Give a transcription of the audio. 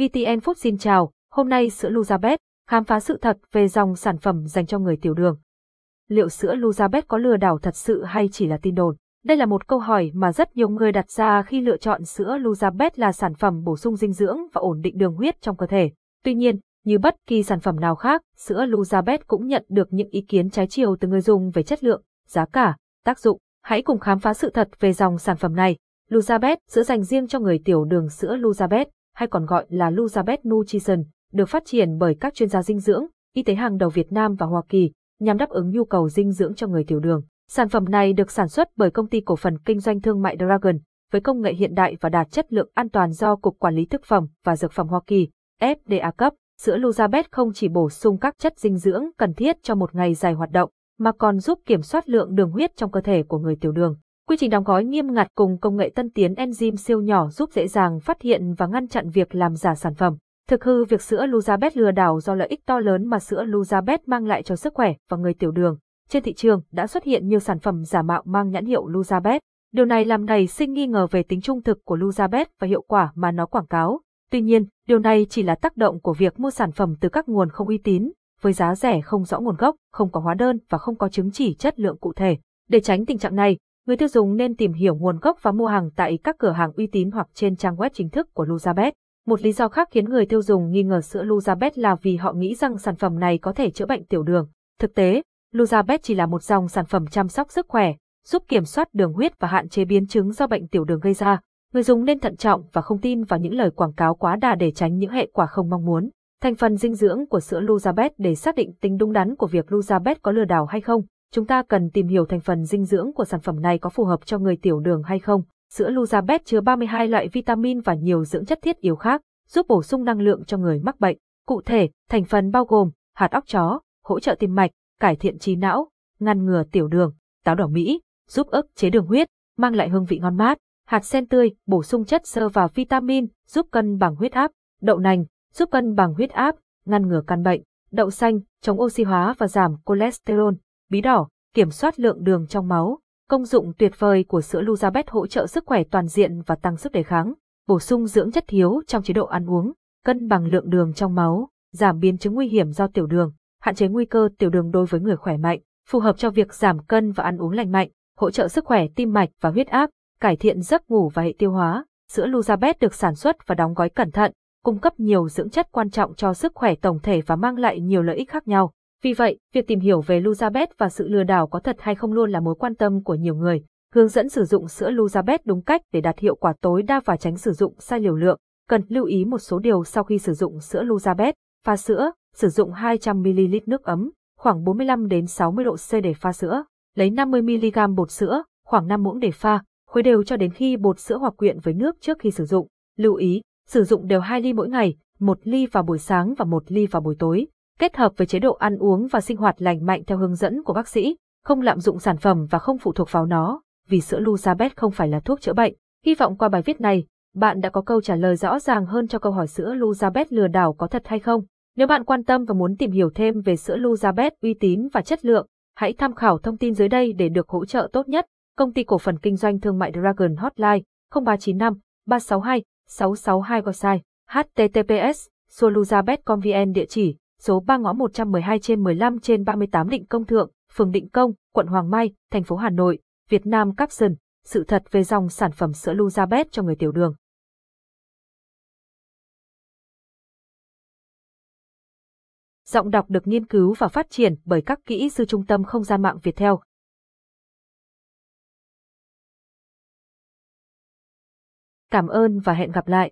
VTN Food xin chào, hôm nay sữa Luzabet, khám phá sự thật về dòng sản phẩm dành cho người tiểu đường. Liệu sữa Luzabet có lừa đảo thật sự hay chỉ là tin đồn? Đây là một câu hỏi mà rất nhiều người đặt ra khi lựa chọn sữa Luzabet là sản phẩm bổ sung dinh dưỡng và ổn định đường huyết trong cơ thể. Tuy nhiên, như bất kỳ sản phẩm nào khác, sữa Luzabet cũng nhận được những ý kiến trái chiều từ người dùng về chất lượng, giá cả, tác dụng. Hãy cùng khám phá sự thật về dòng sản phẩm này. Luzabet, sữa dành riêng cho người tiểu đường sữa Luzabet, hay còn gọi là Luzabet Nutrition, được phát triển bởi các chuyên gia dinh dưỡng, y tế hàng đầu Việt Nam và Hoa Kỳ, nhằm đáp ứng nhu cầu dinh dưỡng cho người tiểu đường. Sản phẩm này được sản xuất bởi công ty cổ phần kinh doanh thương mại Dragon, với công nghệ hiện đại và đạt chất lượng an toàn do Cục Quản lý Thực phẩm và Dược phẩm Hoa Kỳ, FDA cấp. Sữa Luzabet không chỉ bổ sung các chất dinh dưỡng cần thiết cho một ngày dài hoạt động, mà còn giúp kiểm soát lượng đường huyết trong cơ thể của người tiểu đường. Quy trình đóng gói nghiêm ngặt cùng công nghệ tân tiến enzyme siêu nhỏ giúp dễ dàng phát hiện và ngăn chặn việc làm giả sản phẩm. Thực hư việc sữa Luzabet lừa đảo do lợi ích to lớn mà sữa Luzabet mang lại cho sức khỏe và người tiểu đường. Trên thị trường đã xuất hiện nhiều sản phẩm giả mạo mang nhãn hiệu Luzabet. Điều này làm nảy sinh nghi ngờ về tính trung thực của Luzabet và hiệu quả mà nó quảng cáo. Tuy nhiên, điều này chỉ là tác động của việc mua sản phẩm từ các nguồn không uy tín, với giá rẻ không rõ nguồn gốc, không có hóa đơn và không có chứng chỉ chất lượng cụ thể. Để tránh tình trạng này, người tiêu dùng nên tìm hiểu nguồn gốc và mua hàng tại các cửa hàng uy tín hoặc trên trang web chính thức của Luzabet. Một lý do khác khiến người tiêu dùng nghi ngờ sữa Luzabet là vì họ nghĩ rằng sản phẩm này có thể chữa bệnh tiểu đường. Thực tế, Luzabet chỉ là một dòng sản phẩm chăm sóc sức khỏe, giúp kiểm soát đường huyết và hạn chế biến chứng do bệnh tiểu đường gây ra. Người dùng nên thận trọng và không tin vào những lời quảng cáo quá đà để tránh những hệ quả không mong muốn. Thành phần dinh dưỡng của sữa Luzabet để xác định tính đúng đắn của việc Luzabet có lừa đảo hay không, chúng ta cần tìm hiểu thành phần dinh dưỡng của sản phẩm này có phù hợp cho người tiểu đường hay không. Sữa Luzabet chứa 32 loại vitamin và nhiều dưỡng chất thiết yếu khác, giúp bổ sung năng lượng cho người mắc bệnh. Cụ thể, thành phần bao gồm hạt óc chó, hỗ trợ tim mạch, cải thiện trí não, ngăn ngừa tiểu đường, táo đỏ Mỹ, giúp ức chế đường huyết, mang lại hương vị ngon mát, hạt sen tươi, bổ sung chất xơ và vitamin, giúp cân bằng huyết áp, đậu nành, giúp cân bằng huyết áp, ngăn ngừa căn bệnh, đậu xanh, chống oxy hóa và giảm cholesterol, bí đỏ, kiểm soát lượng đường trong máu. Công dụng tuyệt vời của sữa Luzabet hỗ trợ sức khỏe toàn diện và tăng sức đề kháng, bổ sung dưỡng chất thiếu trong chế độ ăn uống, cân bằng lượng đường trong máu, giảm biến chứng nguy hiểm do tiểu đường, hạn chế nguy cơ tiểu đường đối với người khỏe mạnh, phù hợp cho việc giảm cân và ăn uống lành mạnh, hỗ trợ sức khỏe tim mạch và huyết áp, cải thiện giấc ngủ và hệ tiêu hóa. Sữa Luzabet được sản xuất và đóng gói cẩn thận, cung cấp nhiều dưỡng chất quan trọng cho sức khỏe tổng thể và mang lại nhiều lợi ích khác nhau. Vì vậy, việc tìm hiểu về Luzabet và sự lừa đảo có thật hay không luôn là mối quan tâm của nhiều người. Hướng dẫn sử dụng sữa Luzabet đúng cách để đạt hiệu quả tối đa và tránh sử dụng sai liều lượng. Cần lưu ý một số điều sau khi sử dụng sữa Luzabet. Pha sữa, sử dụng 200ml nước ấm, khoảng 45 đến 60 độ C để pha sữa. Lấy 50mg bột sữa, khoảng 5 muỗng để pha, khuấy đều cho đến khi bột sữa hòa quyện với nước trước khi sử dụng. Lưu ý, sử dụng đều 2 ly mỗi ngày, 1 ly vào buổi sáng và 1 ly vào buổi tối kết hợp với chế độ ăn uống và sinh hoạt lành mạnh theo hướng dẫn của bác sĩ, không lạm dụng sản phẩm và không phụ thuộc vào nó, vì sữa Luzabet không phải là thuốc chữa bệnh. Hy vọng qua bài viết này, bạn đã có câu trả lời rõ ràng hơn cho câu hỏi sữa Luzabet lừa đảo có thật hay không. Nếu bạn quan tâm và muốn tìm hiểu thêm về sữa Luzabet uy tín và chất lượng, hãy tham khảo thông tin dưới đây để được hỗ trợ tốt nhất. Công ty cổ phần kinh doanh thương mại Dragon Hotline 0395 362 662 website https soluzabet.com.vn địa chỉ số 3 ngõ 112 trên 15 trên 38 Định Công Thượng, phường Định Công, quận Hoàng Mai, thành phố Hà Nội, Việt Nam Capson, sự thật về dòng sản phẩm sữa Luzabet cho người tiểu đường. Giọng đọc được nghiên cứu và phát triển bởi các kỹ sư trung tâm không gian mạng Việt Theo. Cảm ơn và hẹn gặp lại.